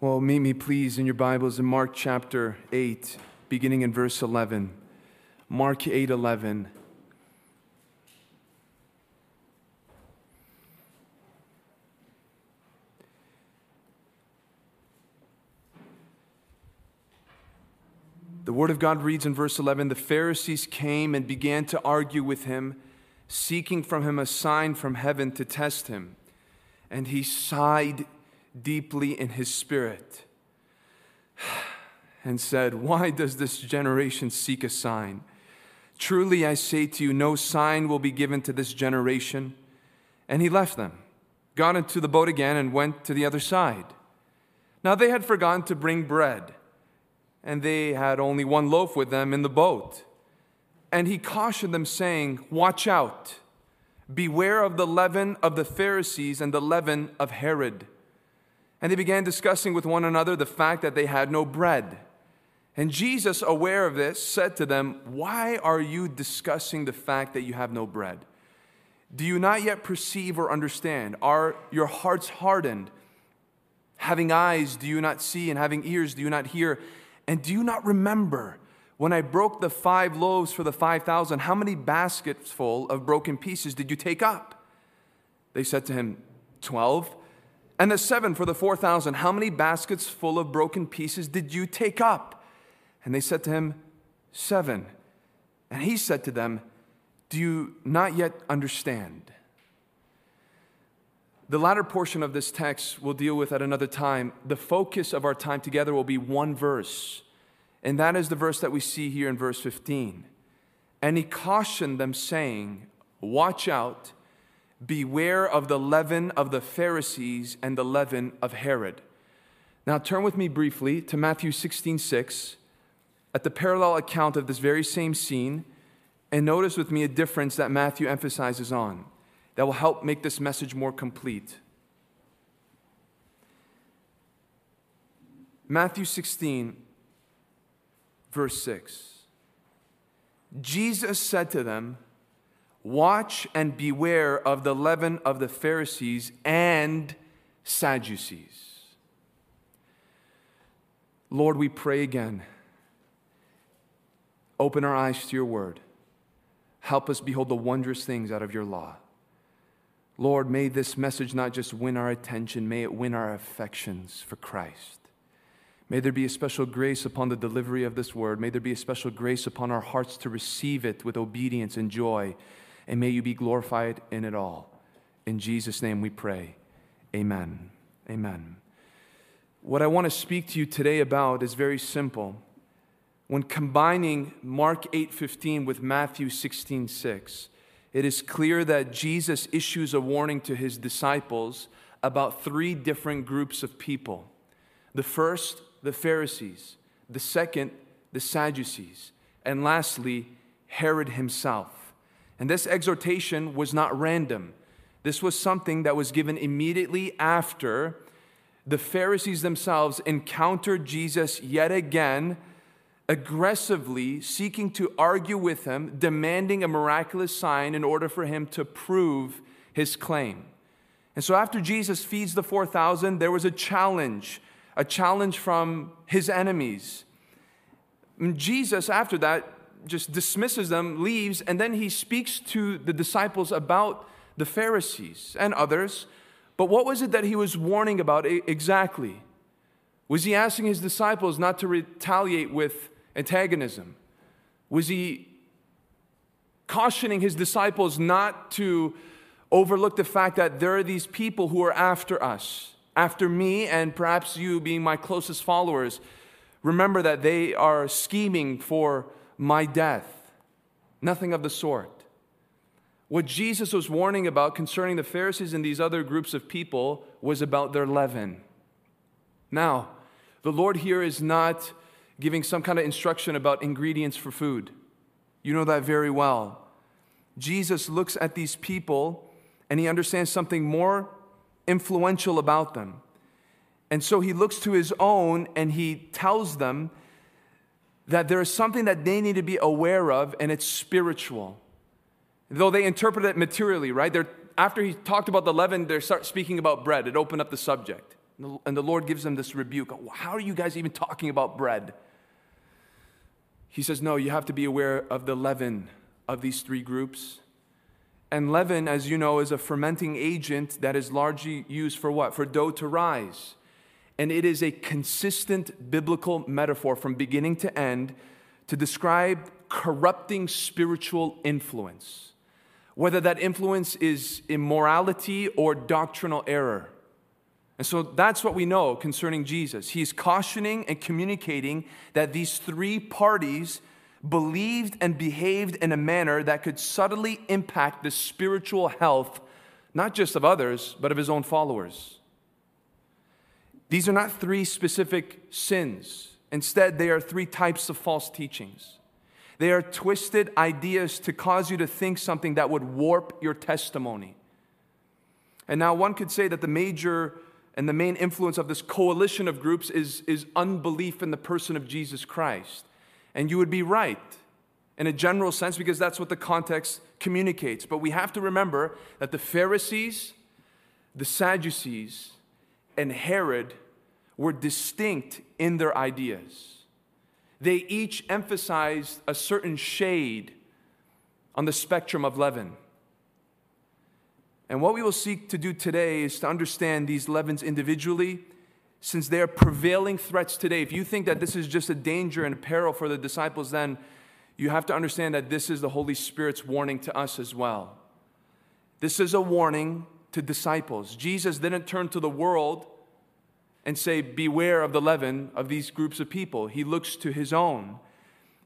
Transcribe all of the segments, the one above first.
Well, meet me, please, in your Bibles in Mark chapter 8, beginning in verse 11. Mark 8 11. The Word of God reads in verse 11 The Pharisees came and began to argue with him, seeking from him a sign from heaven to test him. And he sighed deeply in his spirit and said, Why does this generation seek a sign? Truly I say to you, no sign will be given to this generation. And he left them, got into the boat again, and went to the other side. Now they had forgotten to bring bread, and they had only one loaf with them in the boat. And he cautioned them, saying, Watch out, beware of the leaven of the Pharisees and the leaven of Herod. And they began discussing with one another the fact that they had no bread. And Jesus, aware of this, said to them, Why are you discussing the fact that you have no bread? Do you not yet perceive or understand? Are your hearts hardened? Having eyes, do you not see? And having ears, do you not hear? And do you not remember when I broke the five loaves for the 5,000? How many baskets full of broken pieces did you take up? They said to him, Twelve. And the seven for the 4,000, how many baskets full of broken pieces did you take up? And they said to him, Seven. And he said to them, Do you not yet understand? The latter portion of this text we'll deal with at another time. The focus of our time together will be one verse, and that is the verse that we see here in verse 15. And he cautioned them, saying, Watch out Beware of the leaven of the Pharisees and the leaven of Herod. Now turn with me briefly to Matthew 16 6, at the parallel account of this very same scene, and notice with me a difference that Matthew emphasizes on that will help make this message more complete. Matthew 16, verse 6. Jesus said to them, Watch and beware of the leaven of the Pharisees and Sadducees. Lord, we pray again. Open our eyes to your word. Help us behold the wondrous things out of your law. Lord, may this message not just win our attention, may it win our affections for Christ. May there be a special grace upon the delivery of this word. May there be a special grace upon our hearts to receive it with obedience and joy and may you be glorified in it all. In Jesus' name we pray. Amen. Amen. What I want to speak to you today about is very simple. When combining Mark 8:15 with Matthew 16:6, it is clear that Jesus issues a warning to his disciples about three different groups of people. The first, the Pharisees, the second, the Sadducees, and lastly, Herod himself. And this exhortation was not random. This was something that was given immediately after the Pharisees themselves encountered Jesus yet again, aggressively seeking to argue with him, demanding a miraculous sign in order for him to prove his claim. And so, after Jesus feeds the 4,000, there was a challenge, a challenge from his enemies. And Jesus, after that, just dismisses them, leaves, and then he speaks to the disciples about the Pharisees and others. But what was it that he was warning about exactly? Was he asking his disciples not to retaliate with antagonism? Was he cautioning his disciples not to overlook the fact that there are these people who are after us, after me, and perhaps you being my closest followers? Remember that they are scheming for my death. Nothing of the sort. What Jesus was warning about concerning the Pharisees and these other groups of people was about their leaven. Now, the Lord here is not giving some kind of instruction about ingredients for food. You know that very well. Jesus looks at these people and he understands something more influential about them. And so he looks to his own and he tells them that there is something that they need to be aware of, and it's spiritual. Though they interpret it materially, right? They're, after he talked about the leaven, they start speaking about bread. It opened up the subject. And the Lord gives them this rebuke. How are you guys even talking about bread? He says, No, you have to be aware of the leaven of these three groups. And leaven, as you know, is a fermenting agent that is largely used for what? For dough to rise. And it is a consistent biblical metaphor from beginning to end to describe corrupting spiritual influence, whether that influence is immorality or doctrinal error. And so that's what we know concerning Jesus. He's cautioning and communicating that these three parties believed and behaved in a manner that could subtly impact the spiritual health, not just of others, but of his own followers. These are not three specific sins. Instead, they are three types of false teachings. They are twisted ideas to cause you to think something that would warp your testimony. And now, one could say that the major and the main influence of this coalition of groups is, is unbelief in the person of Jesus Christ. And you would be right in a general sense because that's what the context communicates. But we have to remember that the Pharisees, the Sadducees, and Herod were distinct in their ideas. They each emphasized a certain shade on the spectrum of leaven. And what we will seek to do today is to understand these leavens individually, since they are prevailing threats today. If you think that this is just a danger and a peril for the disciples, then you have to understand that this is the Holy Spirit's warning to us as well. This is a warning to disciples. Jesus didn't turn to the world and say, Beware of the leaven of these groups of people. He looks to his own.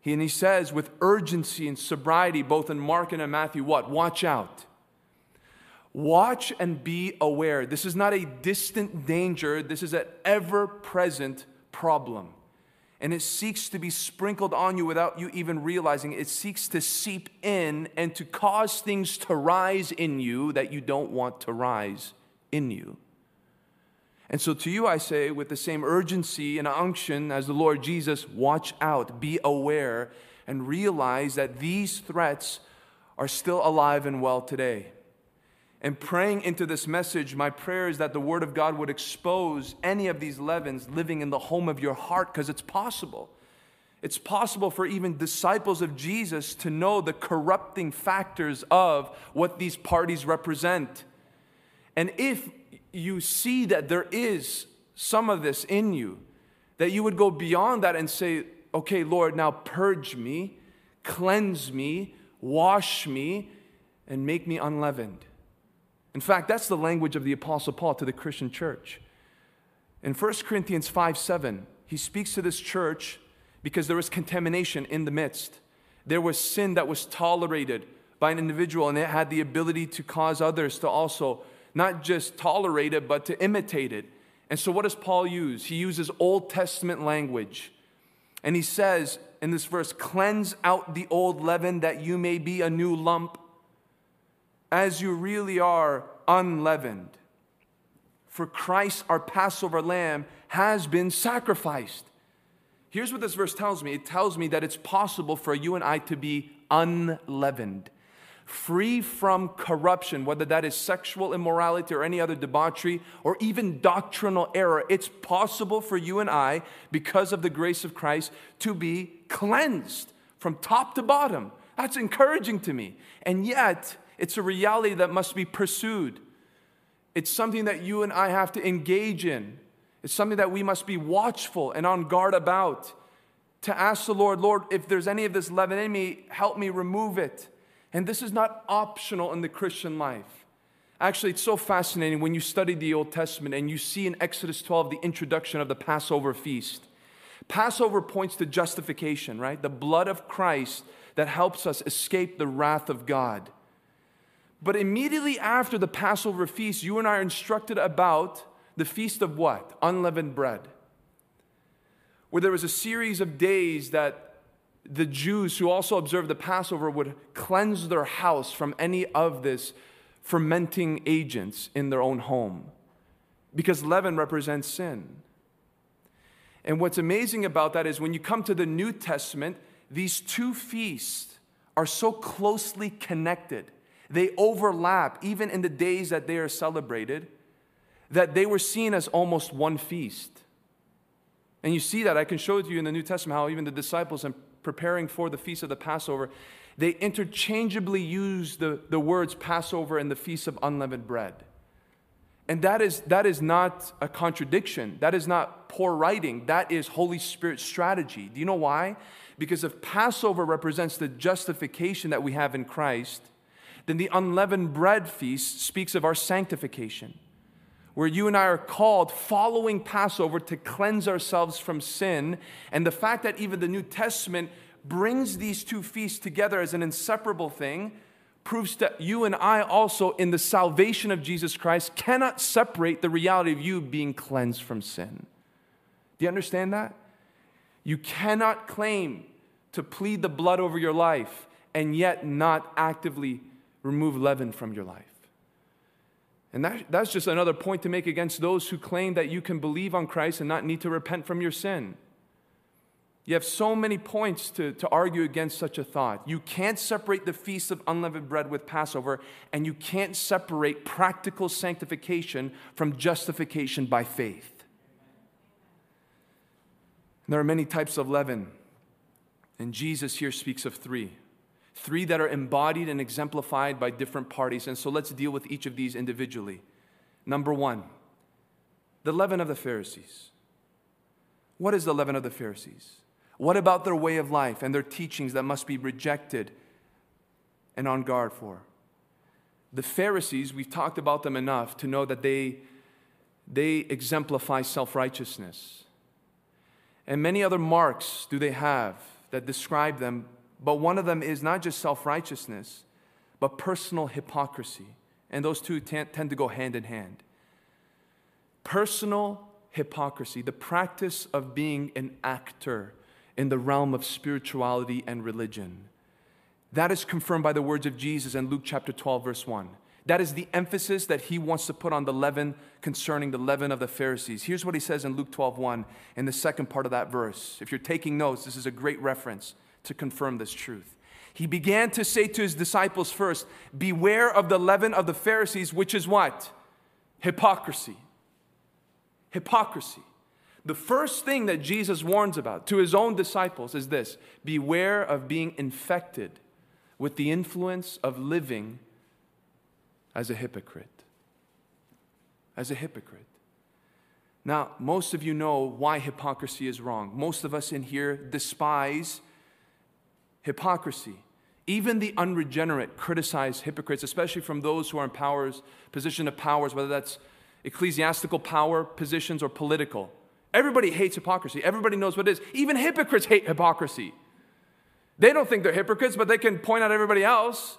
He, and he says with urgency and sobriety, both in Mark and in Matthew, what? Watch out. Watch and be aware. This is not a distant danger, this is an ever present problem. And it seeks to be sprinkled on you without you even realizing it. Seeks to seep in and to cause things to rise in you that you don't want to rise in you. And so to you, I say, with the same urgency and unction as the Lord Jesus, watch out, be aware, and realize that these threats are still alive and well today. And praying into this message, my prayer is that the Word of God would expose any of these leavens living in the home of your heart, because it's possible. It's possible for even disciples of Jesus to know the corrupting factors of what these parties represent. And if you see that there is some of this in you, that you would go beyond that and say, okay, Lord, now purge me, cleanse me, wash me, and make me unleavened. In fact, that's the language of the Apostle Paul to the Christian church. In 1 Corinthians 5 7, he speaks to this church because there was contamination in the midst. There was sin that was tolerated by an individual, and it had the ability to cause others to also not just tolerate it, but to imitate it. And so, what does Paul use? He uses Old Testament language. And he says in this verse, Cleanse out the old leaven that you may be a new lump as you really are unleavened. For Christ, our Passover lamb, has been sacrificed. Here's what this verse tells me it tells me that it's possible for you and I to be unleavened, free from corruption, whether that is sexual immorality or any other debauchery or even doctrinal error. It's possible for you and I, because of the grace of Christ, to be cleansed from top to bottom. That's encouraging to me. And yet, it's a reality that must be pursued. It's something that you and I have to engage in. It's something that we must be watchful and on guard about. To ask the Lord, Lord, if there's any of this leaven in me, help me remove it. And this is not optional in the Christian life. Actually, it's so fascinating when you study the Old Testament and you see in Exodus 12 the introduction of the Passover feast. Passover points to justification, right? The blood of Christ that helps us escape the wrath of God. But immediately after the Passover feast, you and I are instructed about the feast of what? Unleavened bread. Where there was a series of days that the Jews who also observed the Passover would cleanse their house from any of this fermenting agents in their own home. Because leaven represents sin. And what's amazing about that is when you come to the New Testament, these two feasts are so closely connected they overlap even in the days that they are celebrated that they were seen as almost one feast. And you see that. I can show it to you in the New Testament how even the disciples, in preparing for the feast of the Passover, they interchangeably use the, the words Passover and the Feast of Unleavened Bread. And that is, that is not a contradiction. That is not poor writing. That is Holy Spirit strategy. Do you know why? Because if Passover represents the justification that we have in Christ, then the unleavened bread feast speaks of our sanctification, where you and I are called following Passover to cleanse ourselves from sin. And the fact that even the New Testament brings these two feasts together as an inseparable thing proves that you and I also, in the salvation of Jesus Christ, cannot separate the reality of you being cleansed from sin. Do you understand that? You cannot claim to plead the blood over your life and yet not actively remove leaven from your life. And that, that's just another point to make against those who claim that you can believe on Christ and not need to repent from your sin. You have so many points to, to argue against such a thought. You can't separate the Feast of Unleavened Bread with Passover, and you can't separate practical sanctification from justification by faith. There are many types of leaven, and Jesus here speaks of three. Three that are embodied and exemplified by different parties. And so let's deal with each of these individually. Number one, the leaven of the Pharisees. What is the leaven of the Pharisees? What about their way of life and their teachings that must be rejected and on guard for? The Pharisees, we've talked about them enough to know that they, they exemplify self righteousness. And many other marks do they have that describe them, but one of them is not just self righteousness, but personal hypocrisy. And those two tend to go hand in hand. Personal hypocrisy, the practice of being an actor in the realm of spirituality and religion. That is confirmed by the words of Jesus in Luke chapter 12, verse 1. That is the emphasis that he wants to put on the leaven concerning the leaven of the Pharisees. Here's what he says in Luke 12, 1, in the second part of that verse. If you're taking notes, this is a great reference to confirm this truth. He began to say to his disciples first, Beware of the leaven of the Pharisees, which is what? Hypocrisy. Hypocrisy. The first thing that Jesus warns about to his own disciples is this beware of being infected with the influence of living as a hypocrite. As a hypocrite. Now, most of you know why hypocrisy is wrong. Most of us in here despise hypocrisy. Even the unregenerate criticize hypocrites, especially from those who are in powers, position of powers, whether that's ecclesiastical power positions or political. Everybody hates hypocrisy. Everybody knows what it is. Even hypocrites hate hypocrisy. They don't think they're hypocrites, but they can point out everybody else.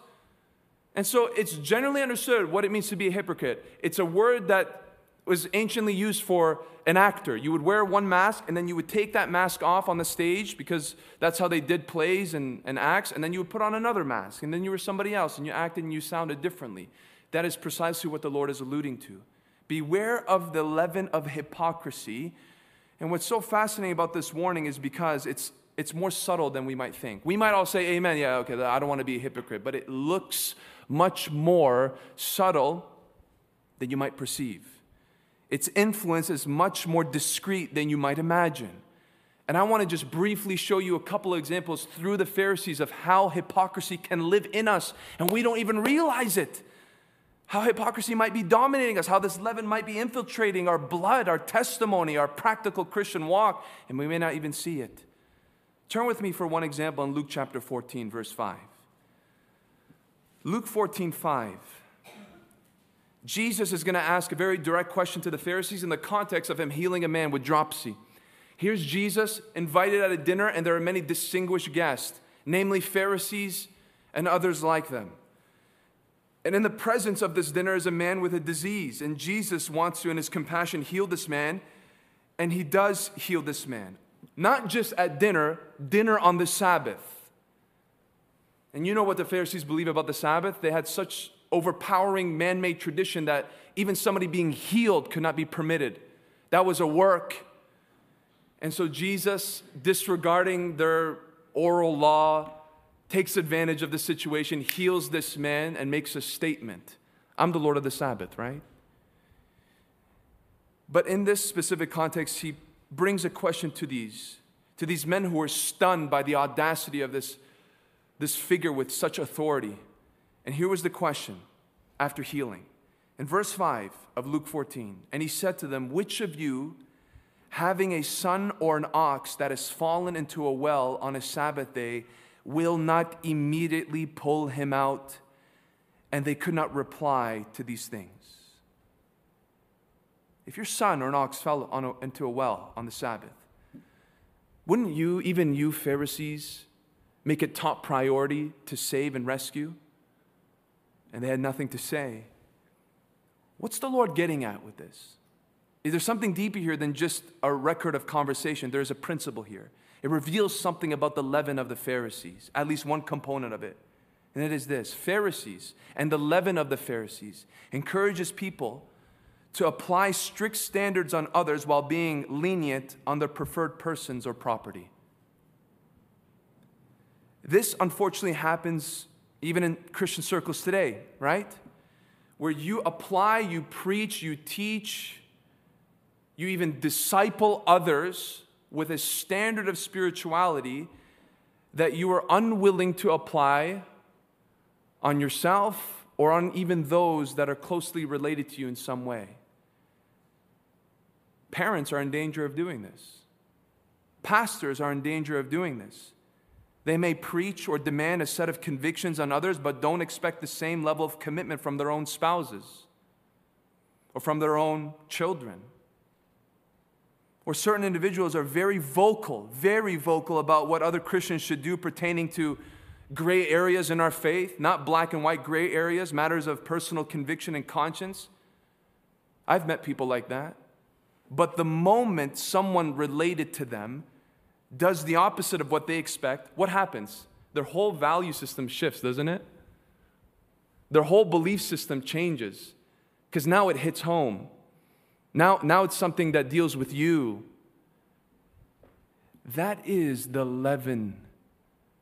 And so it's generally understood what it means to be a hypocrite. It's a word that was anciently used for an actor. You would wear one mask and then you would take that mask off on the stage because that's how they did plays and, and acts, and then you would put on another mask, and then you were somebody else and you acted and you sounded differently. That is precisely what the Lord is alluding to. Beware of the leaven of hypocrisy and what's so fascinating about this warning is because it's, it's more subtle than we might think. We might all say, Amen, yeah, okay, I don't want to be a hypocrite, but it looks much more subtle than you might perceive. Its influence is much more discreet than you might imagine. And I want to just briefly show you a couple of examples through the Pharisees of how hypocrisy can live in us, and we don't even realize it how hypocrisy might be dominating us, how this leaven might be infiltrating our blood, our testimony, our practical Christian walk, and we may not even see it. Turn with me for one example in Luke chapter 14, verse 5. Luke 14, 5. Jesus is going to ask a very direct question to the Pharisees in the context of him healing a man with dropsy. Here's Jesus invited at a dinner, and there are many distinguished guests, namely Pharisees and others like them. And in the presence of this dinner is a man with a disease. And Jesus wants to, in his compassion, heal this man. And he does heal this man. Not just at dinner, dinner on the Sabbath. And you know what the Pharisees believe about the Sabbath? They had such overpowering man made tradition that even somebody being healed could not be permitted. That was a work. And so Jesus, disregarding their oral law, takes advantage of the situation, heals this man, and makes a statement I'm the Lord of the Sabbath, right? But in this specific context, he brings a question to these, to these men who were stunned by the audacity of this, this figure with such authority. And here was the question after healing. In verse 5 of Luke 14, and he said to them, Which of you, having a son or an ox that has fallen into a well on a Sabbath day, will not immediately pull him out? And they could not reply to these things. If your son or an ox fell a, into a well on the Sabbath, wouldn't you, even you Pharisees, make it top priority to save and rescue? And they had nothing to say. What's the Lord getting at with this? Is there something deeper here than just a record of conversation? There's a principle here. It reveals something about the leaven of the Pharisees, at least one component of it. And it is this Pharisees and the leaven of the Pharisees encourages people to apply strict standards on others while being lenient on their preferred persons or property. This unfortunately happens even in Christian circles today, right? Where you apply, you preach, you teach, you even disciple others with a standard of spirituality that you are unwilling to apply on yourself or on even those that are closely related to you in some way. Parents are in danger of doing this. Pastors are in danger of doing this. They may preach or demand a set of convictions on others, but don't expect the same level of commitment from their own spouses or from their own children. Or certain individuals are very vocal, very vocal about what other Christians should do pertaining to gray areas in our faith, not black and white gray areas, matters of personal conviction and conscience. I've met people like that. But the moment someone related to them does the opposite of what they expect, what happens? Their whole value system shifts, doesn't it? Their whole belief system changes because now it hits home. Now, now it's something that deals with you. That is the leaven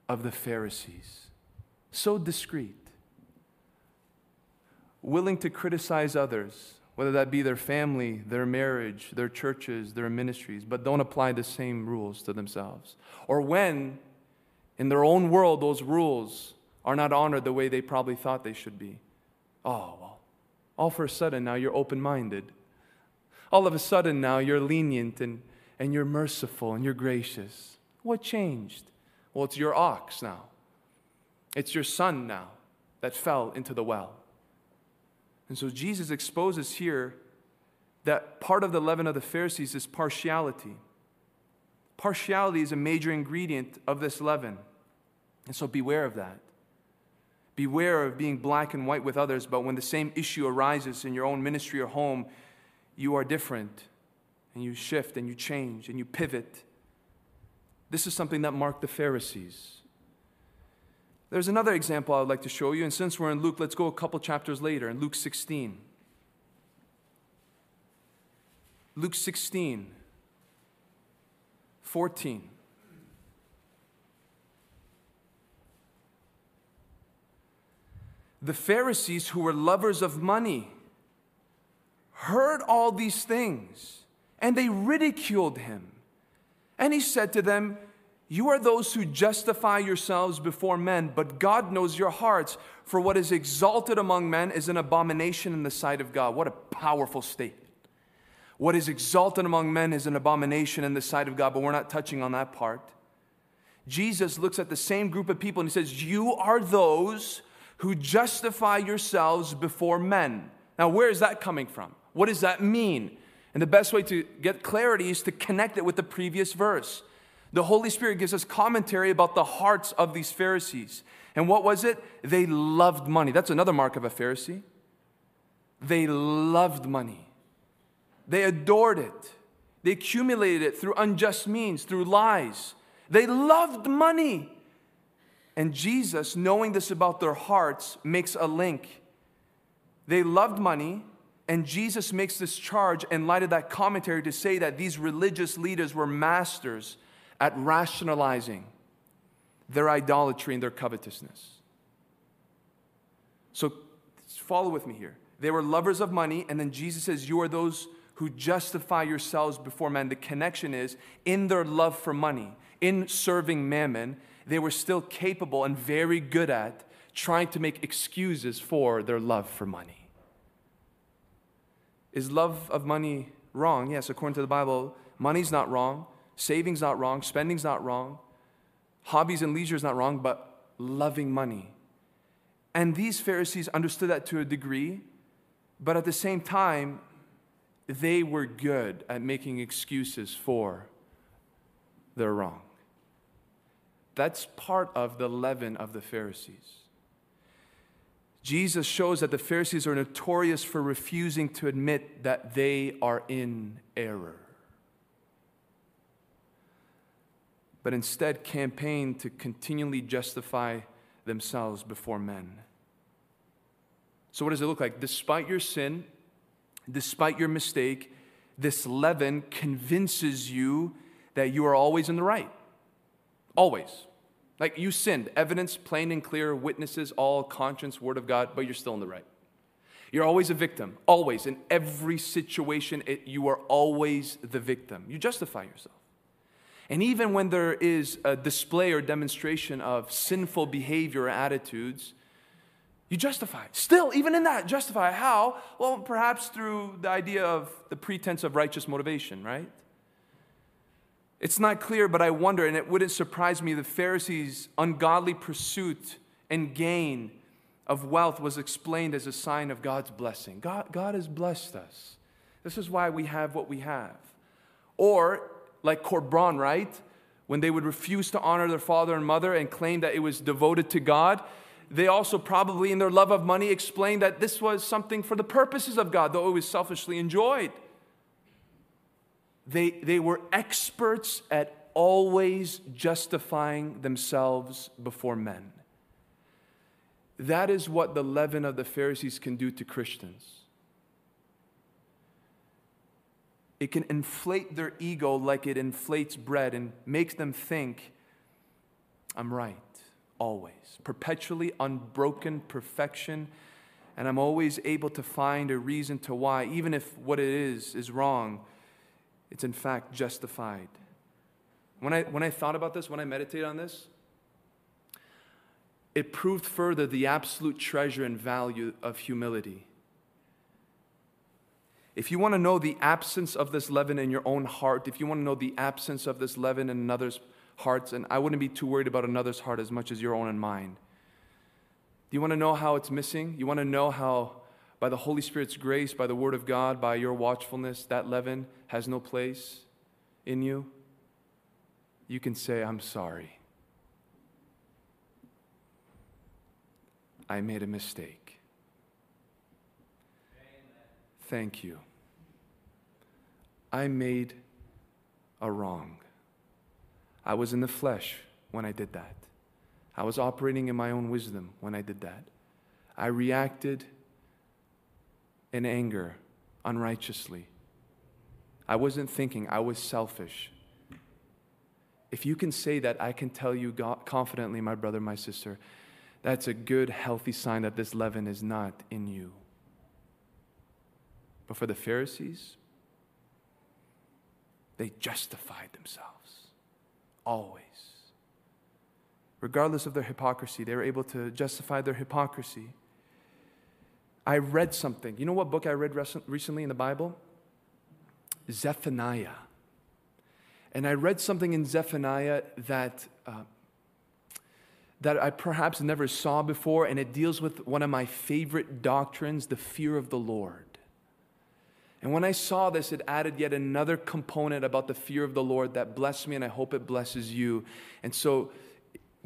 of the Pharisees. So discreet, willing to criticize others whether that be their family, their marriage, their churches, their ministries, but don't apply the same rules to themselves. Or when, in their own world, those rules are not honored the way they probably thought they should be. Oh, well, all for a sudden now you're open minded. All of a sudden now you're lenient and, and you're merciful and you're gracious. What changed? Well, it's your ox now. It's your son now that fell into the well. And so Jesus exposes here that part of the leaven of the Pharisees is partiality. Partiality is a major ingredient of this leaven. And so beware of that. Beware of being black and white with others, but when the same issue arises in your own ministry or home, you are different and you shift and you change and you pivot. This is something that marked the Pharisees. There's another example I would like to show you, and since we're in Luke, let's go a couple chapters later in Luke 16. Luke 16, 14. The Pharisees, who were lovers of money, heard all these things and they ridiculed him. And he said to them, you are those who justify yourselves before men, but God knows your hearts. For what is exalted among men is an abomination in the sight of God. What a powerful statement. What is exalted among men is an abomination in the sight of God, but we're not touching on that part. Jesus looks at the same group of people and he says, You are those who justify yourselves before men. Now, where is that coming from? What does that mean? And the best way to get clarity is to connect it with the previous verse. The Holy Spirit gives us commentary about the hearts of these Pharisees. And what was it? They loved money. That's another mark of a Pharisee. They loved money, they adored it, they accumulated it through unjust means, through lies. They loved money. And Jesus, knowing this about their hearts, makes a link. They loved money, and Jesus makes this charge in light of that commentary to say that these religious leaders were masters at rationalizing their idolatry and their covetousness. So follow with me here. They were lovers of money, and then Jesus says, You are those who justify yourselves before men, the connection is in their love for money, in serving mammon, they were still capable and very good at trying to make excuses for their love for money. Is love of money wrong? Yes, according to the Bible, money's not wrong, saving's not wrong, spending's not wrong, hobbies and leisure is not wrong, but loving money. And these Pharisees understood that to a degree, but at the same time, they were good at making excuses for their wrong. That's part of the leaven of the Pharisees. Jesus shows that the Pharisees are notorious for refusing to admit that they are in error. But instead, campaign to continually justify themselves before men. So, what does it look like? Despite your sin, despite your mistake, this leaven convinces you that you are always in the right. Always. Like you sinned, evidence plain and clear, witnesses, all conscience, word of God, but you're still in the right. You're always a victim, always. In every situation, it, you are always the victim. You justify yourself. And even when there is a display or demonstration of sinful behavior or attitudes, you justify. Still, even in that, justify. How? Well, perhaps through the idea of the pretense of righteous motivation, right? It's not clear, but I wonder, and it wouldn't surprise me, the Pharisees' ungodly pursuit and gain of wealth was explained as a sign of God's blessing. God, God has blessed us. This is why we have what we have. Or, like Korban, right? When they would refuse to honor their father and mother and claim that it was devoted to God, they also probably, in their love of money, explained that this was something for the purposes of God, though it was selfishly enjoyed. They, they were experts at always justifying themselves before men. That is what the leaven of the Pharisees can do to Christians. It can inflate their ego like it inflates bread and makes them think, I'm right, always. Perpetually unbroken perfection, and I'm always able to find a reason to why, even if what it is is wrong it's in fact justified. When I, when I thought about this, when I meditated on this, it proved further the absolute treasure and value of humility. If you want to know the absence of this leaven in your own heart, if you want to know the absence of this leaven in another's hearts, and I wouldn't be too worried about another's heart as much as your own and mine. Do you want to know how it's missing? You want to know how by the Holy Spirit's grace, by the Word of God, by your watchfulness, that leaven has no place in you, you can say, I'm sorry. I made a mistake. Amen. Thank you. I made a wrong. I was in the flesh when I did that. I was operating in my own wisdom when I did that. I reacted in anger, unrighteously. I wasn't thinking, I was selfish. If you can say that, I can tell you confidently, my brother, my sister, that's a good, healthy sign that this leaven is not in you. But for the Pharisees, they justified themselves. Always. Regardless of their hypocrisy, they were able to justify their hypocrisy. I read something. You know what book I read recently in the Bible? Zephaniah. And I read something in Zephaniah that, uh, that I perhaps never saw before, and it deals with one of my favorite doctrines the fear of the Lord. And when I saw this, it added yet another component about the fear of the Lord that blessed me, and I hope it blesses you. And so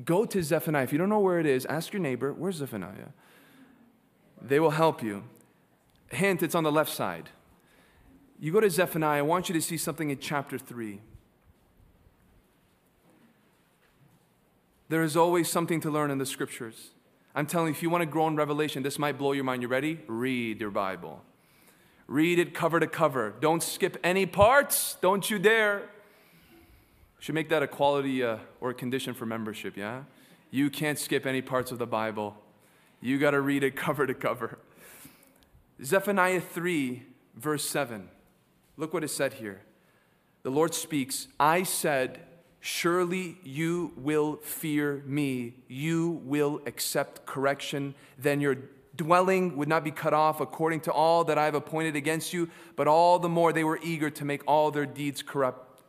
go to Zephaniah. If you don't know where it is, ask your neighbor, where's Zephaniah? They will help you. Hint, it's on the left side. You go to Zephaniah, I want you to see something in chapter 3. There is always something to learn in the scriptures. I'm telling you, if you want to grow in revelation, this might blow your mind. You ready? Read your Bible. Read it cover to cover. Don't skip any parts. Don't you dare. Should make that a quality uh, or a condition for membership, yeah? You can't skip any parts of the Bible. You got to read it cover to cover. Zephaniah 3, verse 7. Look what is said here. The Lord speaks, I said, Surely you will fear me. You will accept correction. Then your dwelling would not be cut off according to all that I have appointed against you, but all the more they were eager to make all their deeds corrupt.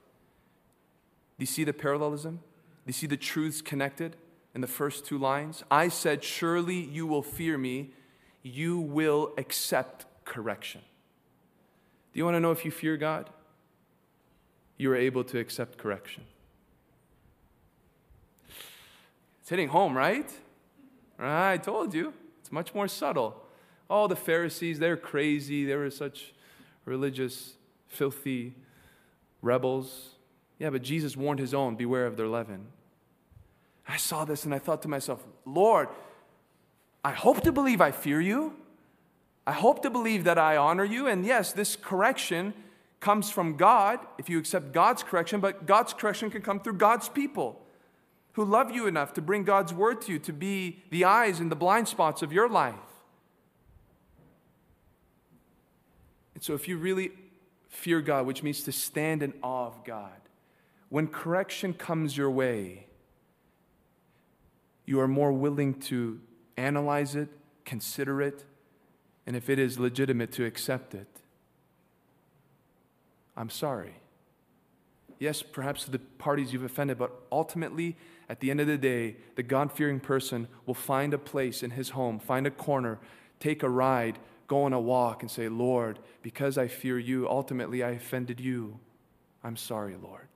Do you see the parallelism? Do you see the truths connected in the first two lines? I said, Surely you will fear me. You will accept correction. Do you want to know if you fear God? You are able to accept correction. It's hitting home, right? I told you. It's much more subtle. All the Pharisees, they're crazy. They were such religious, filthy rebels. Yeah, but Jesus warned his own beware of their leaven. I saw this and I thought to myself, Lord, I hope to believe I fear you. I hope to believe that I honor you. And yes, this correction comes from God if you accept God's correction, but God's correction can come through God's people who love you enough to bring God's word to you, to be the eyes and the blind spots of your life. And so, if you really fear God, which means to stand in awe of God, when correction comes your way, you are more willing to analyze it, consider it, and if it is legitimate, to accept it. I'm sorry. Yes, perhaps the parties you've offended, but ultimately, at the end of the day, the God fearing person will find a place in his home, find a corner, take a ride, go on a walk, and say, Lord, because I fear you, ultimately I offended you. I'm sorry, Lord.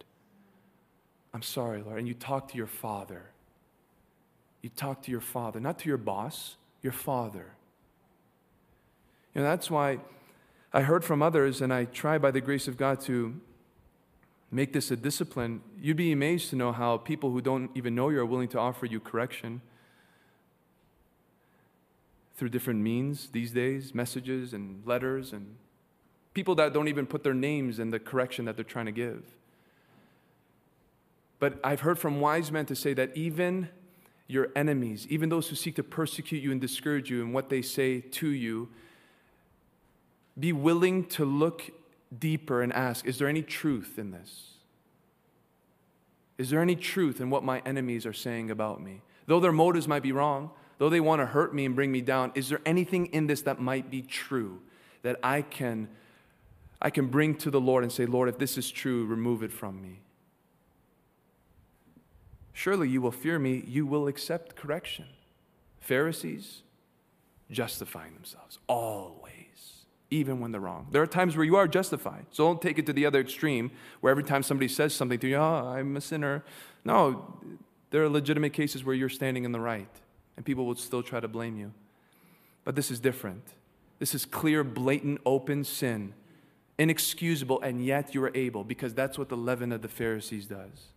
I'm sorry, Lord. And you talk to your father. You talk to your father, not to your boss, your father. You know, that's why I heard from others, and I try by the grace of God to make this a discipline, you'd be amazed to know how people who don't even know you are willing to offer you correction through different means these days messages and letters, and people that don't even put their names in the correction that they're trying to give. But I've heard from wise men to say that even your enemies, even those who seek to persecute you and discourage you in what they say to you, be willing to look deeper and ask Is there any truth in this? Is there any truth in what my enemies are saying about me? Though their motives might be wrong, though they want to hurt me and bring me down, is there anything in this that might be true that I can, I can bring to the Lord and say, Lord, if this is true, remove it from me? Surely you will fear me, you will accept correction. Pharisees justifying themselves always even when they're wrong. There are times where you are justified. So don't take it to the other extreme where every time somebody says something to you, oh, I'm a sinner. No, there are legitimate cases where you're standing in the right and people will still try to blame you. But this is different. This is clear, blatant, open sin, inexcusable, and yet you are able because that's what the leaven of the Pharisees does.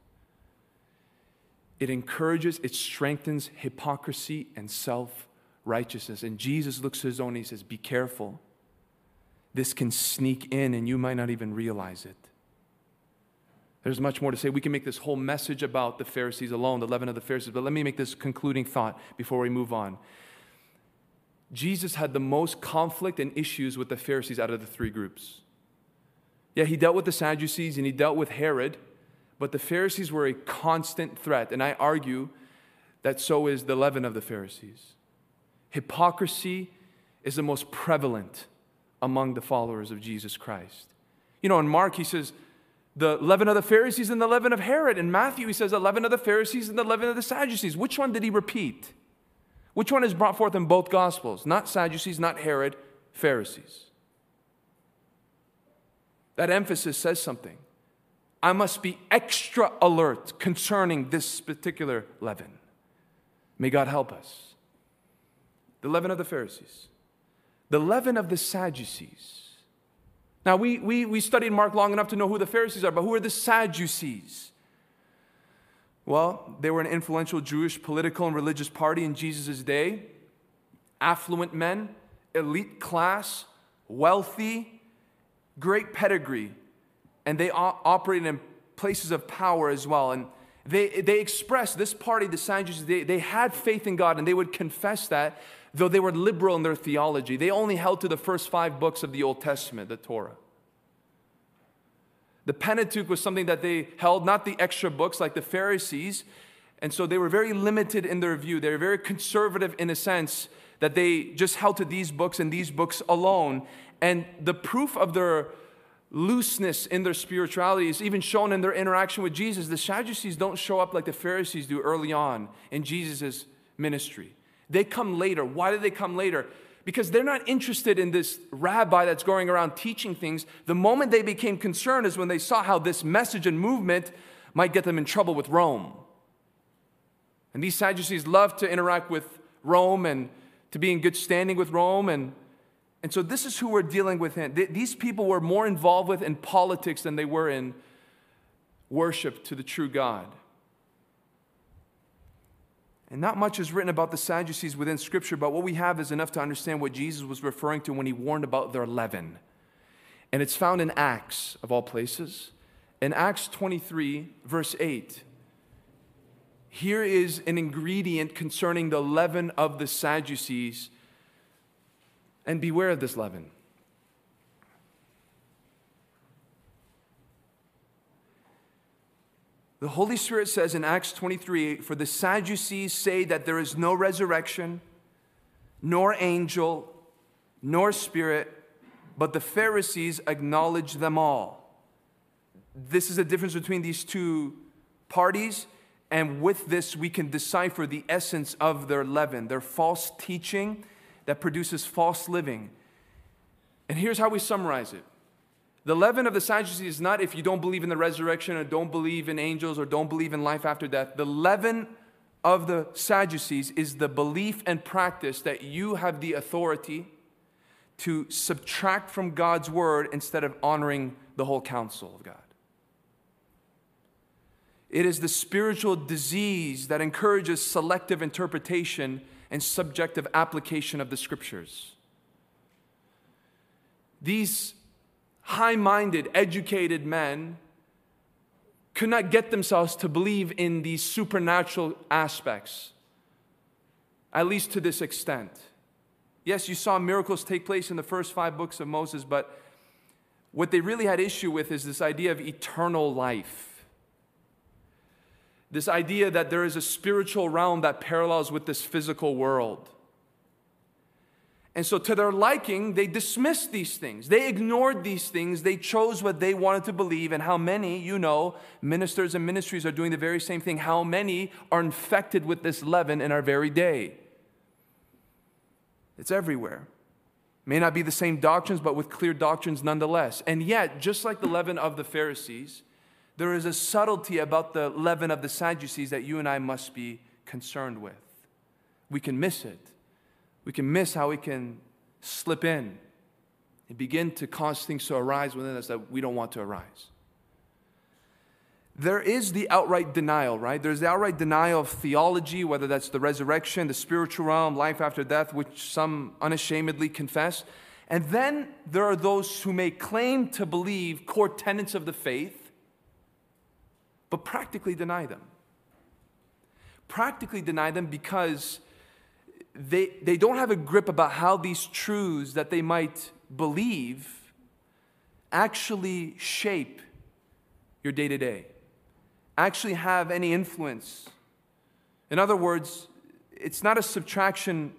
It encourages, it strengthens hypocrisy and self righteousness. And Jesus looks to his own and he says, Be careful this can sneak in and you might not even realize it. There's much more to say. We can make this whole message about the Pharisees alone, the leaven of the Pharisees, but let me make this concluding thought before we move on. Jesus had the most conflict and issues with the Pharisees out of the three groups. Yeah, he dealt with the Sadducees and he dealt with Herod, but the Pharisees were a constant threat, and I argue that so is the leaven of the Pharisees. Hypocrisy is the most prevalent among the followers of Jesus Christ. You know, in Mark, he says, the leaven of the Pharisees and the leaven of Herod. In Matthew, he says, the leaven of the Pharisees and the leaven of the Sadducees. Which one did he repeat? Which one is brought forth in both Gospels? Not Sadducees, not Herod, Pharisees. That emphasis says something. I must be extra alert concerning this particular leaven. May God help us. The leaven of the Pharisees the leaven of the Sadducees. Now, we, we, we studied Mark long enough to know who the Pharisees are, but who are the Sadducees? Well, they were an influential Jewish political and religious party in Jesus' day. Affluent men, elite class, wealthy, great pedigree, and they operated in places of power as well. And they, they expressed, this party, the Sadducees, they, they had faith in God and they would confess that though they were liberal in their theology, they only held to the first five books of the Old Testament, the Torah. The Pentateuch was something that they held, not the extra books like the Pharisees. And so they were very limited in their view. They were very conservative in a sense that they just held to these books and these books alone. And the proof of their looseness in their spirituality is even shown in their interaction with Jesus. The Sadducees don't show up like the Pharisees do early on in Jesus' ministry. They come later. Why do they come later? Because they're not interested in this rabbi that's going around teaching things. The moment they became concerned is when they saw how this message and movement might get them in trouble with Rome. And these Sadducees love to interact with Rome and to be in good standing with Rome. And, and so this is who we're dealing with. Him. These people were more involved with in politics than they were in worship to the true God. And not much is written about the Sadducees within Scripture, but what we have is enough to understand what Jesus was referring to when he warned about their leaven. And it's found in Acts, of all places. In Acts 23, verse 8, here is an ingredient concerning the leaven of the Sadducees. And beware of this leaven. The Holy Spirit says in Acts 23 For the Sadducees say that there is no resurrection, nor angel, nor spirit, but the Pharisees acknowledge them all. This is a difference between these two parties. And with this, we can decipher the essence of their leaven, their false teaching that produces false living. And here's how we summarize it the leaven of the Sadducees is not if you don't believe in the resurrection or don't believe in angels or don't believe in life after death. The leaven of the Sadducees is the belief and practice that you have the authority to subtract from God's word instead of honoring the whole counsel of God. It is the spiritual disease that encourages selective interpretation and subjective application of the scriptures. These high minded, educated men could not get themselves to believe in these supernatural aspects, at least to this extent. Yes, you saw miracles take place in the first five books of Moses, but what they really had issue with is this idea of eternal life this idea that there is a spiritual realm that parallels with this physical world. And so, to their liking, they dismissed these things. They ignored these things. They chose what they wanted to believe. And how many, you know, ministers and ministries are doing the very same thing. How many are infected with this leaven in our very day? It's everywhere. May not be the same doctrines, but with clear doctrines nonetheless. And yet, just like the leaven of the Pharisees, there is a subtlety about the leaven of the Sadducees that you and I must be concerned with. We can miss it. We can miss how we can slip in and begin to cause things to arise within us that we don't want to arise. There is the outright denial, right? There's the outright denial of theology, whether that's the resurrection, the spiritual realm, life after death, which some unashamedly confess. And then there are those who may claim to believe core tenets of the faith, but practically deny them. Practically deny them because they, they don't have a grip about how these truths that they might believe actually shape your day to day, actually have any influence. In other words, it's not a subtraction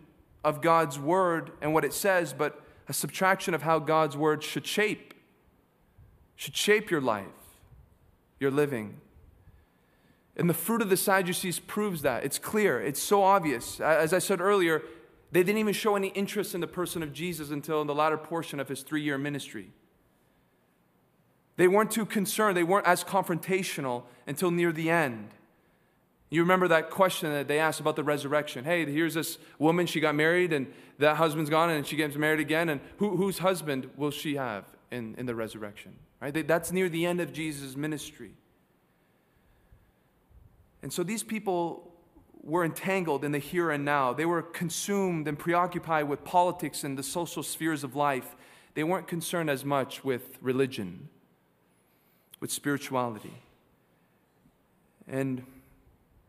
of God's word and what it says, but a subtraction of how God's word should shape, should shape your life, your living. And the fruit of the Sadducees proves that. It's clear, it's so obvious. As I said earlier, they didn't even show any interest in the person of Jesus until in the latter portion of his three year ministry. They weren't too concerned, they weren't as confrontational until near the end. You remember that question that they asked about the resurrection. Hey, here's this woman, she got married, and that husband's gone, and she gets married again, and who, whose husband will she have in, in the resurrection? Right? That's near the end of Jesus' ministry. And so these people were entangled in the here and now. They were consumed and preoccupied with politics and the social spheres of life. They weren't concerned as much with religion, with spirituality. And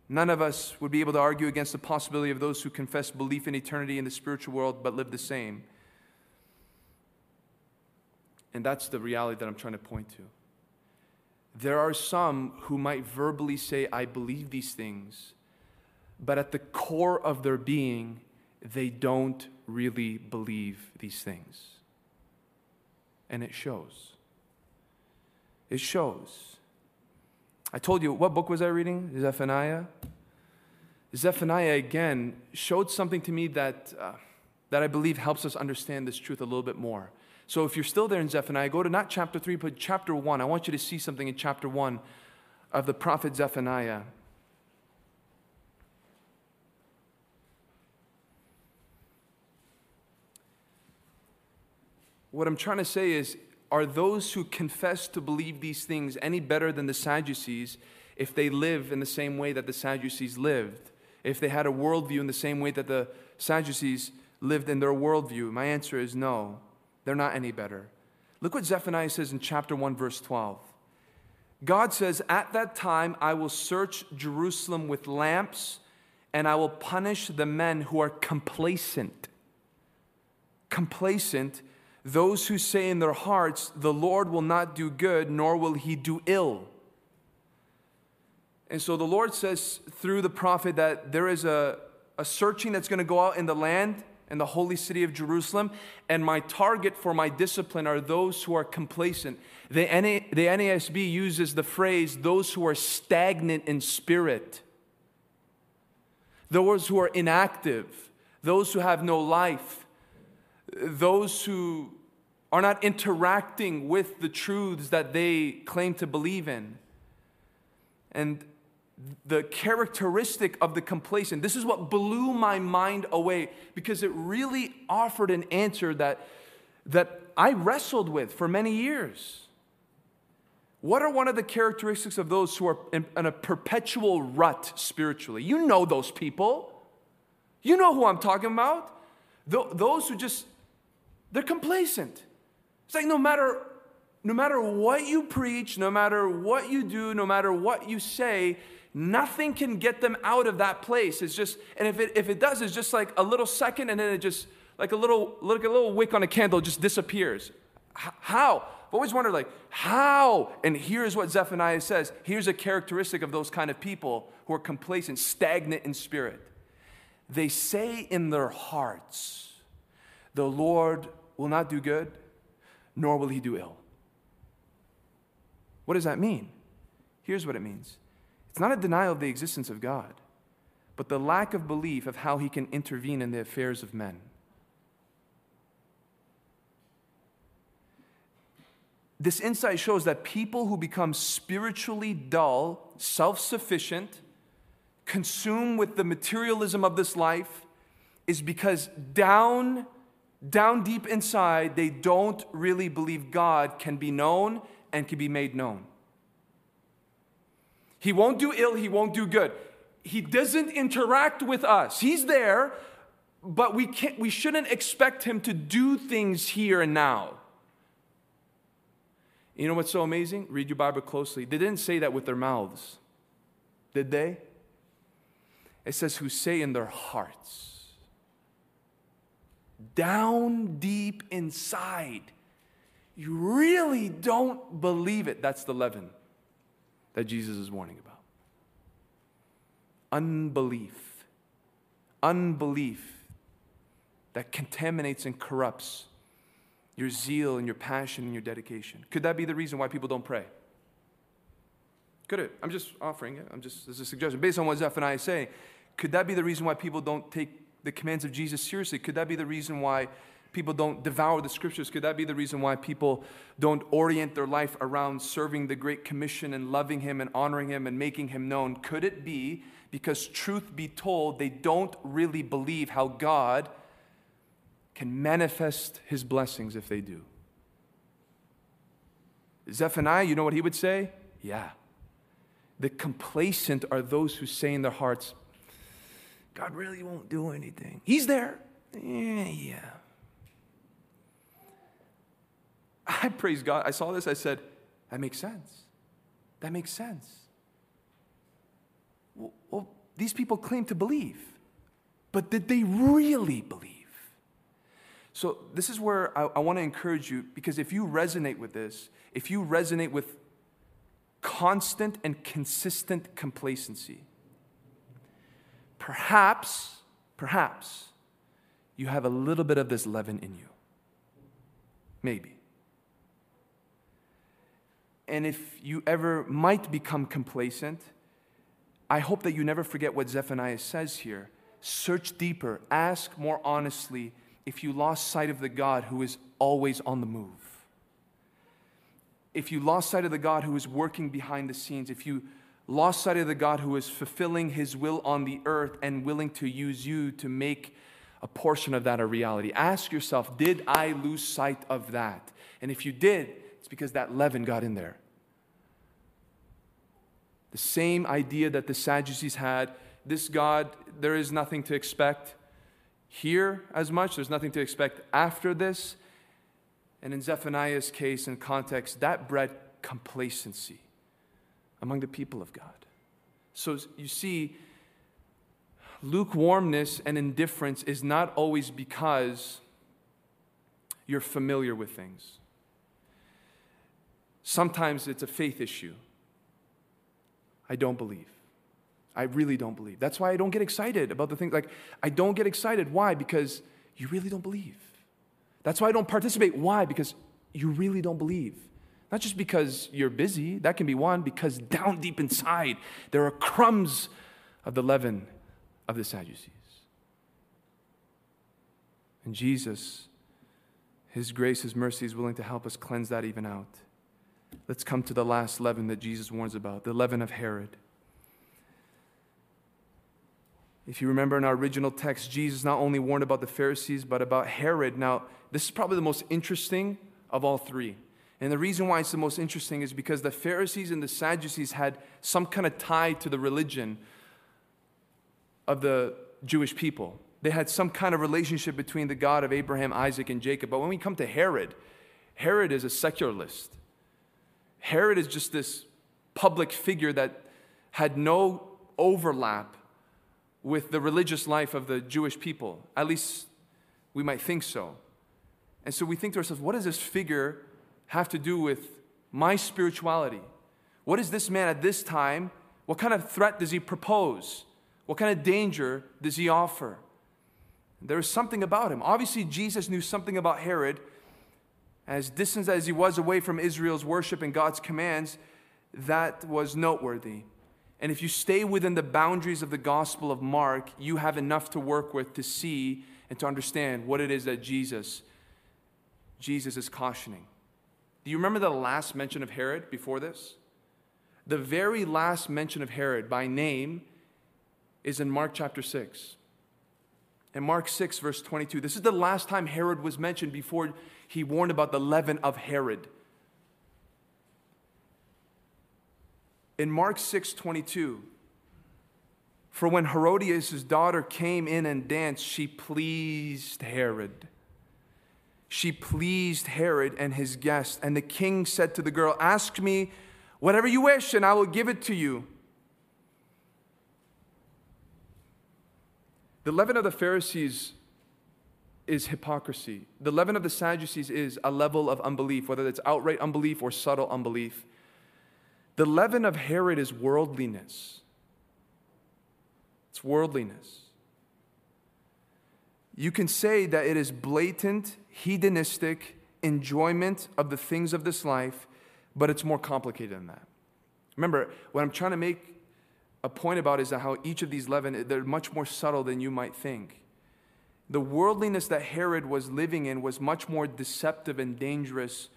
none of us would be able to argue against the possibility of those who confess belief in eternity in the spiritual world but live the same. And that's the reality that I'm trying to point to. There are some who might verbally say, I believe these things, but at the core of their being, they don't really believe these things. And it shows. It shows. I told you, what book was I reading? Zephaniah? Zephaniah again showed something to me that, uh, that I believe helps us understand this truth a little bit more. So if you're still there in Zephaniah, go to not chapter 3, but chapter 1. I want you to see something in chapter 1 of the prophet Zephaniah. What I'm trying to say is, are those who confess to believe these things any better than the Sadducees if they live in the same way that the Sadducees lived? If they had a worldview in the same way that the Sadducees lived in their worldview? My answer is no. They're not any better. Look what Zephaniah says in chapter 1, verse 12. God says, At that time I will search Jerusalem with lamps, and I will punish the men who are complacent. Complacent, those who say in their hearts, The Lord will not do good, nor will he do ill. And so the Lord says through the prophet that there is a, a searching that's going to go out in the land and the holy city of Jerusalem. And my target for my discipline are those who are complacent. The, the NASB uses the phrase, those who are stagnant in spirit, those who are inactive, those who have no life, those who are not interacting with the truths that they claim to believe in. And the characteristic of the complacent. This is what blew my mind away because it really offered an answer that, that I wrestled with for many years. What are one of the characteristics of those who are in, in a perpetual rut spiritually? You know those people. You know who I'm talking about. Th- those who just, they're complacent. It's like no matter no matter what you preach, no matter what you do, no matter what you say, Nothing can get them out of that place. It's just, and if it, if it does, it's just like a little second and then it just, like a little, like a little wick on a candle just disappears. H- how? I've always wondered, like, how? And here's what Zephaniah says. Here's a characteristic of those kind of people who are complacent, stagnant in spirit. They say in their hearts, the Lord will not do good, nor will he do ill. What does that mean? Here's what it means it's not a denial of the existence of God, but the lack of belief of how he can intervene in the affairs of men. This insight shows that people who become spiritually dull, self sufficient, consumed with the materialism of this life, is because down, down deep inside, they don't really believe God can be known and can be made known. He won't do ill, he won't do good. He doesn't interact with us. He's there, but we can't we shouldn't expect him to do things here and now. You know what's so amazing? Read your Bible closely. They didn't say that with their mouths. Did they? It says who say in their hearts. Down deep inside. You really don't believe it. That's the leaven that Jesus is warning about. Unbelief. Unbelief that contaminates and corrupts your zeal and your passion and your dedication. Could that be the reason why people don't pray? Could it? I'm just offering it. I'm just as a suggestion. Based on what Zephaniah is saying, could that be the reason why people don't take the commands of Jesus seriously? Could that be the reason why people don't devour the scriptures? Could that be the reason why people don't orient their life around serving the Great Commission and loving Him and honoring Him and making Him known? Could it be because, truth be told, they don't really believe how God can manifest His blessings if they do? Zephaniah, you know what he would say? Yeah. The complacent are those who say in their hearts, God really won't do anything. He's there. Eh, yeah, yeah. I praise God. I saw this, I said, that makes sense. That makes sense. Well, well, these people claim to believe, but did they really believe? So, this is where I, I want to encourage you because if you resonate with this, if you resonate with constant and consistent complacency. Perhaps, perhaps, you have a little bit of this leaven in you. Maybe. And if you ever might become complacent, I hope that you never forget what Zephaniah says here. Search deeper, ask more honestly if you lost sight of the God who is always on the move. If you lost sight of the God who is working behind the scenes, if you lost sight of the God who is fulfilling his will on the earth and willing to use you to make a portion of that a reality, ask yourself, did I lose sight of that? And if you did, it's because that leaven got in there. The same idea that the Sadducees had this God, there is nothing to expect here as much, there's nothing to expect after this. And in Zephaniah's case and context, that bred complacency among the people of God. So you see, lukewarmness and indifference is not always because you're familiar with things. Sometimes it's a faith issue. I don't believe. I really don't believe. That's why I don't get excited about the things. Like, I don't get excited. Why? Because you really don't believe. That's why I don't participate. Why? Because you really don't believe. Not just because you're busy, that can be one, because down deep inside, there are crumbs of the leaven of the Sadducees. And Jesus, His grace, His mercy is willing to help us cleanse that even out. Let's come to the last leaven that Jesus warns about the leaven of Herod. If you remember in our original text, Jesus not only warned about the Pharisees, but about Herod. Now, this is probably the most interesting of all three. And the reason why it's the most interesting is because the Pharisees and the Sadducees had some kind of tie to the religion of the Jewish people. They had some kind of relationship between the God of Abraham, Isaac, and Jacob. But when we come to Herod, Herod is a secularist. Herod is just this public figure that had no overlap with the religious life of the Jewish people. At least we might think so. And so we think to ourselves, what does this figure have to do with my spirituality? What is this man at this time? What kind of threat does he propose? What kind of danger does he offer? There is something about him. Obviously, Jesus knew something about Herod. As distant as he was away from Israel's worship and God's commands, that was noteworthy. And if you stay within the boundaries of the Gospel of Mark, you have enough to work with to see and to understand what it is that Jesus Jesus is cautioning. Do you remember the last mention of Herod before this? The very last mention of Herod by name is in Mark chapter 6. In Mark 6, verse 22, this is the last time Herod was mentioned before he warned about the leaven of Herod. In Mark 6, 22, for when Herodias' daughter came in and danced, she pleased Herod. She pleased Herod and his guests. And the king said to the girl, Ask me whatever you wish, and I will give it to you. The leaven of the Pharisees is hypocrisy. The leaven of the Sadducees is a level of unbelief, whether it's outright unbelief or subtle unbelief. The leaven of Herod is worldliness. It's worldliness. You can say that it is blatant, hedonistic enjoyment of the things of this life, but it's more complicated than that. Remember, what I'm trying to make a point about is that how each of these leaven, they're much more subtle than you might think. The worldliness that Herod was living in was much more deceptive and dangerous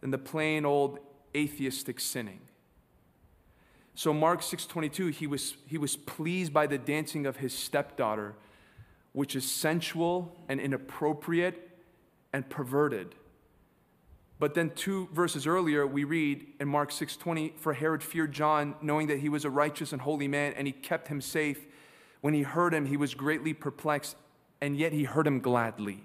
than the plain old atheistic sinning. So Mark 6:22 he was he was pleased by the dancing of his stepdaughter which is sensual and inappropriate and perverted. But then two verses earlier, we read in Mark 6:20, "For Herod feared John, knowing that he was a righteous and holy man, and he kept him safe. When he heard him, he was greatly perplexed, and yet he heard him gladly."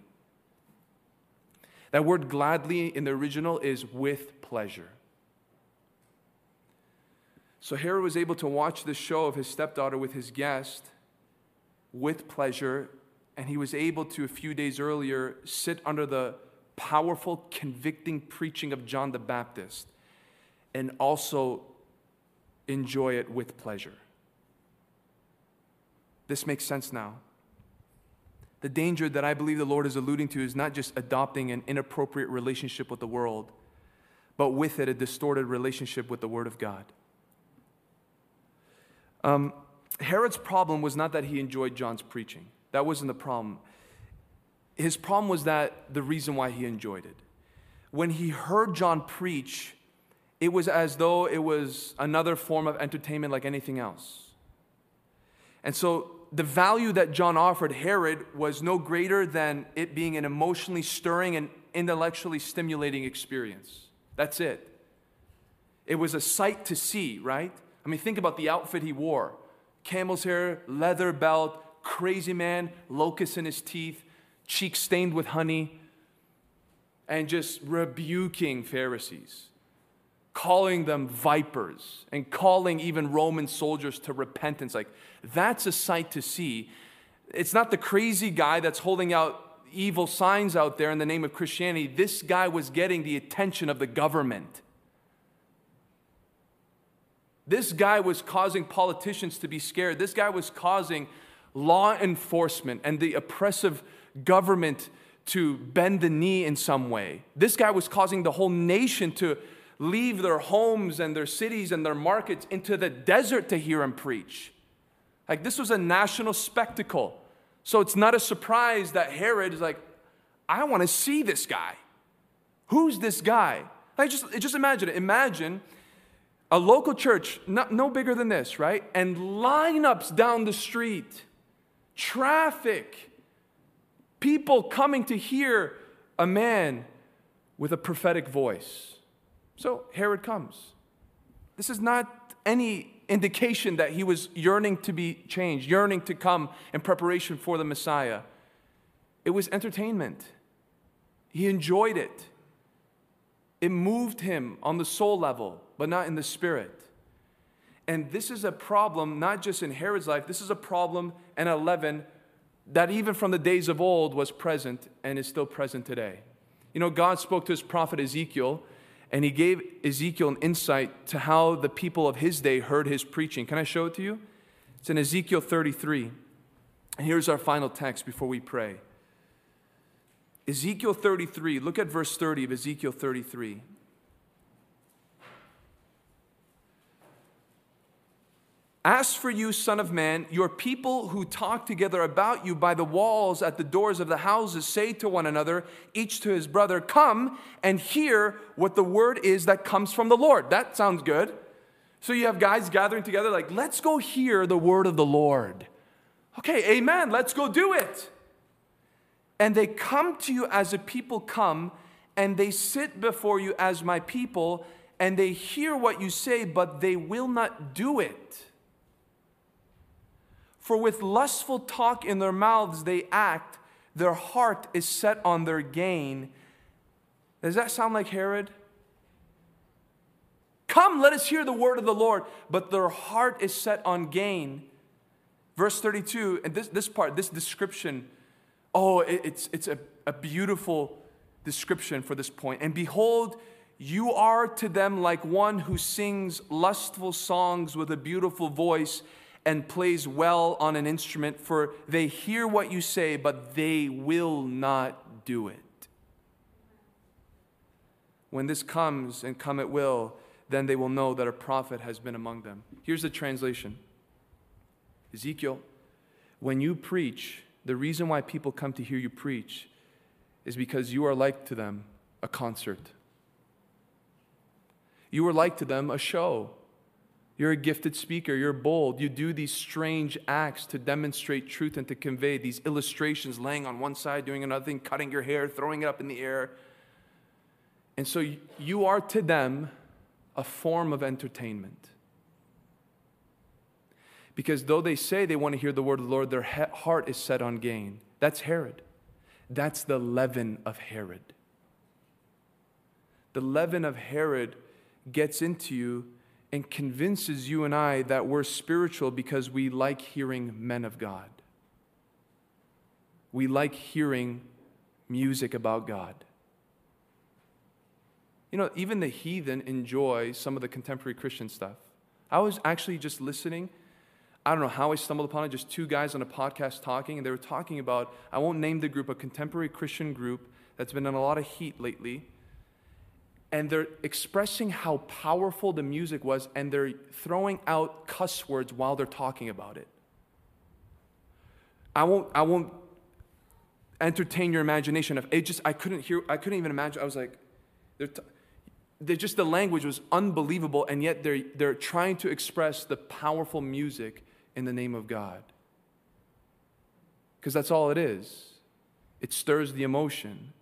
That word gladly in the original is with pleasure. So Herod was able to watch the show of his stepdaughter with his guest with pleasure, and he was able to, a few days earlier, sit under the powerful, convicting preaching of John the Baptist and also enjoy it with pleasure. This makes sense now. The danger that I believe the Lord is alluding to is not just adopting an inappropriate relationship with the world, but with it, a distorted relationship with the Word of God. Um, Herod's problem was not that he enjoyed John's preaching, that wasn't the problem. His problem was that the reason why he enjoyed it. When he heard John preach, it was as though it was another form of entertainment like anything else. And so the value that John offered Herod was no greater than it being an emotionally stirring and intellectually stimulating experience. That's it. It was a sight to see, right? I mean, think about the outfit he wore camel's hair, leather belt, crazy man, locusts in his teeth, cheeks stained with honey, and just rebuking Pharisees, calling them vipers, and calling even Roman soldiers to repentance. Like, that's a sight to see. It's not the crazy guy that's holding out evil signs out there in the name of Christianity. This guy was getting the attention of the government. This guy was causing politicians to be scared. This guy was causing law enforcement and the oppressive government to bend the knee in some way. This guy was causing the whole nation to leave their homes and their cities and their markets into the desert to hear him preach. Like this was a national spectacle. So it's not a surprise that Herod is like, I want to see this guy. Who's this guy? Like just, just imagine it. Imagine a local church, not, no bigger than this, right? And lineups down the street, traffic, people coming to hear a man with a prophetic voice. So Herod comes. This is not any indication that he was yearning to be changed, yearning to come in preparation for the Messiah. It was entertainment. He enjoyed it. It moved him on the soul level but not in the spirit. And this is a problem, not just in Herod's life, this is a problem in 11 that even from the days of old was present and is still present today. You know, God spoke to his prophet Ezekiel, and he gave Ezekiel an insight to how the people of his day heard his preaching. Can I show it to you? It's in Ezekiel 33. And here's our final text before we pray. Ezekiel 33, look at verse 30 of Ezekiel 33. As for you, Son of Man, your people who talk together about you by the walls at the doors of the houses say to one another, each to his brother, Come and hear what the word is that comes from the Lord. That sounds good. So you have guys gathering together, like, Let's go hear the word of the Lord. Okay, amen. Let's go do it. And they come to you as a people come, and they sit before you as my people, and they hear what you say, but they will not do it. For with lustful talk in their mouths they act, their heart is set on their gain. Does that sound like Herod? Come, let us hear the word of the Lord. But their heart is set on gain. Verse 32, and this, this part, this description, oh, it, it's, it's a, a beautiful description for this point. And behold, you are to them like one who sings lustful songs with a beautiful voice and plays well on an instrument, for they hear what you say, but they will not do it. When this comes, and come it will, then they will know that a prophet has been among them. Here's the translation Ezekiel, when you preach, the reason why people come to hear you preach is because you are like to them a concert. You are like to them a show. You're a gifted speaker. You're bold. You do these strange acts to demonstrate truth and to convey these illustrations, laying on one side, doing another thing, cutting your hair, throwing it up in the air. And so you are to them a form of entertainment. Because though they say they want to hear the word of the Lord, their heart is set on gain. That's Herod. That's the leaven of Herod. The leaven of Herod gets into you and convinces you and I that we're spiritual because we like hearing men of God. We like hearing music about God. You know, even the heathen enjoy some of the contemporary Christian stuff. I was actually just listening. I don't know how I stumbled upon it, just two guys on a podcast talking, and they were talking about, I won't name the group, a contemporary Christian group that's been in a lot of heat lately. And they're expressing how powerful the music was, and they're throwing out cuss words while they're talking about it. I won't, I won't entertain your imagination. of it just, I couldn't hear, I couldn't even imagine. I was like, they're, t- they're just the language was unbelievable, and yet they're, they're trying to express the powerful music in the name of God. Because that's all it is. It stirs the emotion.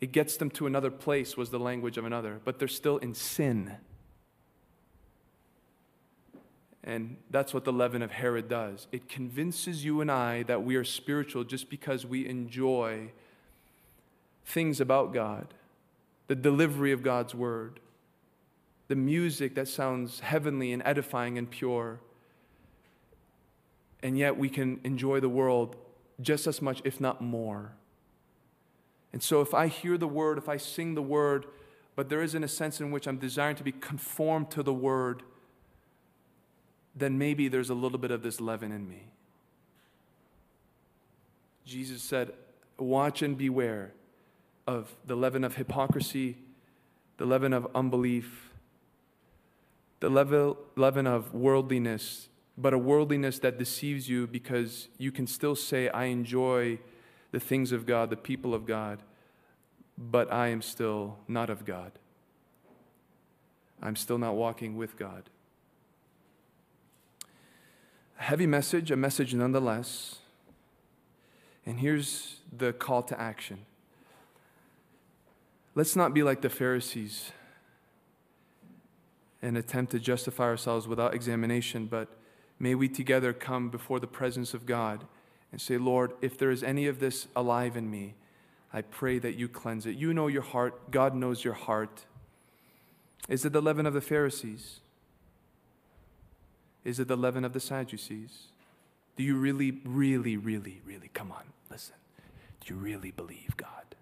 It gets them to another place, was the language of another, but they're still in sin. And that's what the leaven of Herod does. It convinces you and I that we are spiritual just because we enjoy things about God, the delivery of God's word, the music that sounds heavenly and edifying and pure. And yet we can enjoy the world just as much, if not more. And so if I hear the word, if I sing the word, but there isn't a sense in which I'm desiring to be conformed to the word, then maybe there's a little bit of this leaven in me. Jesus said, Watch and beware of the leaven of hypocrisy, the leaven of unbelief, the leaven of worldliness, but a worldliness that deceives you because you can still say, I enjoy the things of God, the people of God, but I am still not of God. I'm still not walking with God. A heavy message, a message nonetheless. And here's the call to action. Let's not be like the Pharisees and attempt to justify ourselves without examination, but may we together come before the presence of God and say, Lord, if there is any of this alive in me, I pray that you cleanse it. You know your heart, God knows your heart. Is it the leaven of the Pharisees? Is it the leaven of the Sadducees? Do you really, really, really, really, come on, listen. Do you really believe God?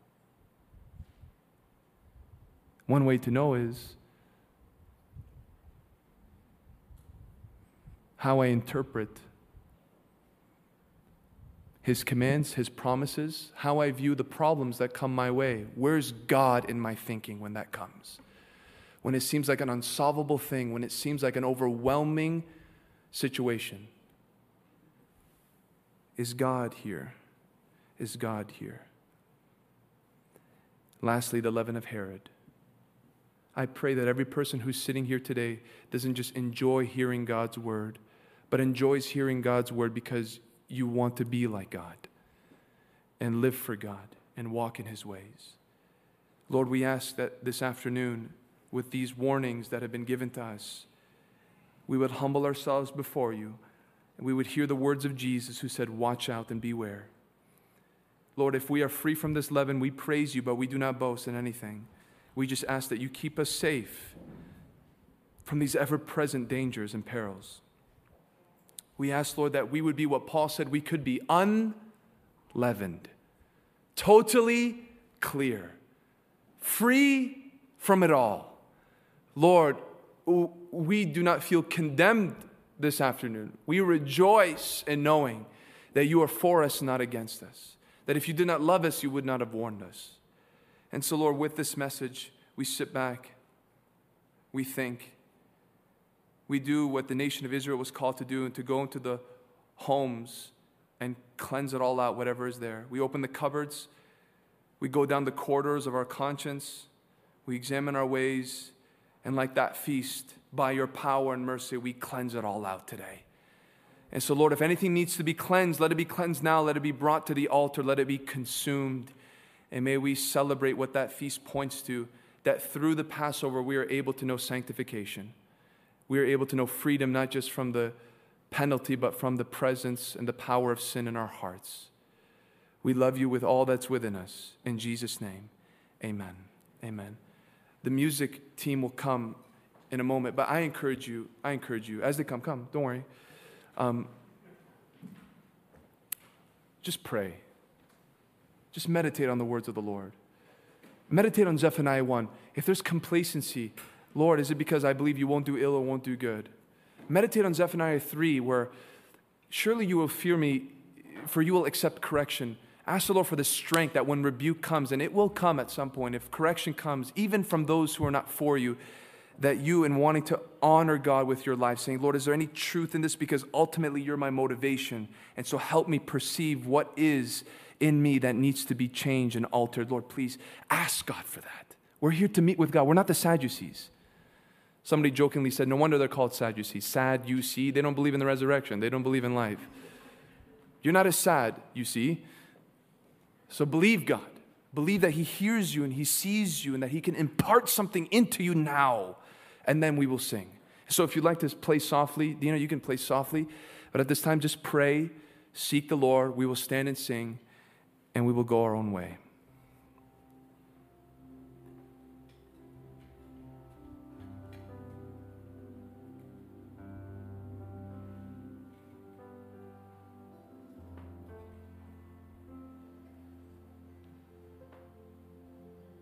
One way to know is how I interpret His commands, His promises, how I view the problems that come my way. Where's God in my thinking when that comes? When it seems like an unsolvable thing, when it seems like an overwhelming situation. Is God here? Is God here? Lastly, the leaven of Herod. I pray that every person who's sitting here today doesn't just enjoy hearing God's word, but enjoys hearing God's word because you want to be like God and live for God and walk in his ways. Lord, we ask that this afternoon, with these warnings that have been given to us, we would humble ourselves before you and we would hear the words of Jesus who said, Watch out and beware. Lord, if we are free from this leaven, we praise you, but we do not boast in anything. We just ask that you keep us safe from these ever present dangers and perils. We ask, Lord, that we would be what Paul said we could be unleavened, totally clear, free from it all. Lord, we do not feel condemned this afternoon. We rejoice in knowing that you are for us, not against us. That if you did not love us, you would not have warned us. And so, Lord, with this message, we sit back, we think, we do what the nation of Israel was called to do and to go into the homes and cleanse it all out, whatever is there. We open the cupboards, we go down the corridors of our conscience, we examine our ways, and like that feast, by your power and mercy, we cleanse it all out today. And so, Lord, if anything needs to be cleansed, let it be cleansed now. Let it be brought to the altar. Let it be consumed. And may we celebrate what that feast points to that through the Passover, we are able to know sanctification. We are able to know freedom, not just from the penalty, but from the presence and the power of sin in our hearts. We love you with all that's within us. In Jesus' name, amen. Amen. The music team will come in a moment, but I encourage you, I encourage you, as they come, come, don't worry. Um, just pray. Just meditate on the words of the Lord. Meditate on Zephaniah 1. If there's complacency, Lord, is it because I believe you won't do ill or won't do good? Meditate on Zephaniah 3, where surely you will fear me, for you will accept correction. Ask the Lord for the strength that when rebuke comes, and it will come at some point, if correction comes, even from those who are not for you, that you, in wanting to honor God with your life, saying, Lord, is there any truth in this? Because ultimately you're my motivation. And so help me perceive what is in me that needs to be changed and altered. Lord, please ask God for that. We're here to meet with God. We're not the Sadducees. Somebody jokingly said, No wonder they're called Sadducees. Sad, you see. They don't believe in the resurrection, they don't believe in life. You're not as sad, you see. So believe God. Believe that He hears you and He sees you and that He can impart something into you now. And then we will sing. So if you'd like to play softly, know, you can play softly. But at this time, just pray, seek the Lord. We will stand and sing, and we will go our own way.